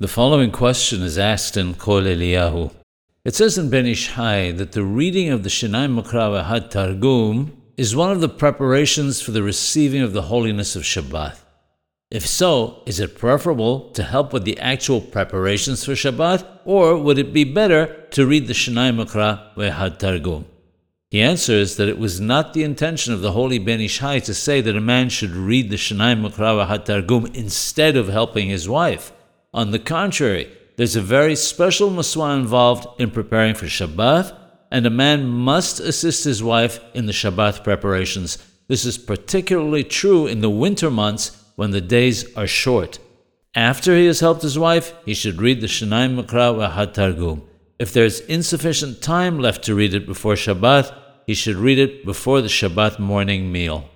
The following question is asked in Kol Eliyahu. It says in Ben Ish Hai that the reading of the Shenaim Miqrah Had Targum is one of the preparations for the receiving of the holiness of Shabbat. If so, is it preferable to help with the actual preparations for Shabbat, or would it be better to read the Shenaim Miqrah Had Targum? He answers that it was not the intention of the holy Ben Ish Hai to say that a man should read the Shenaim Miqrah Had Targum instead of helping his wife. On the contrary, there's a very special mitzvah involved in preparing for Shabbat, and a man must assist his wife in the Shabbat preparations. This is particularly true in the winter months when the days are short. After he has helped his wife, he should read the Shenaim Miqrah Targum. If there is insufficient time left to read it before Shabbat, he should read it before the Shabbat morning meal.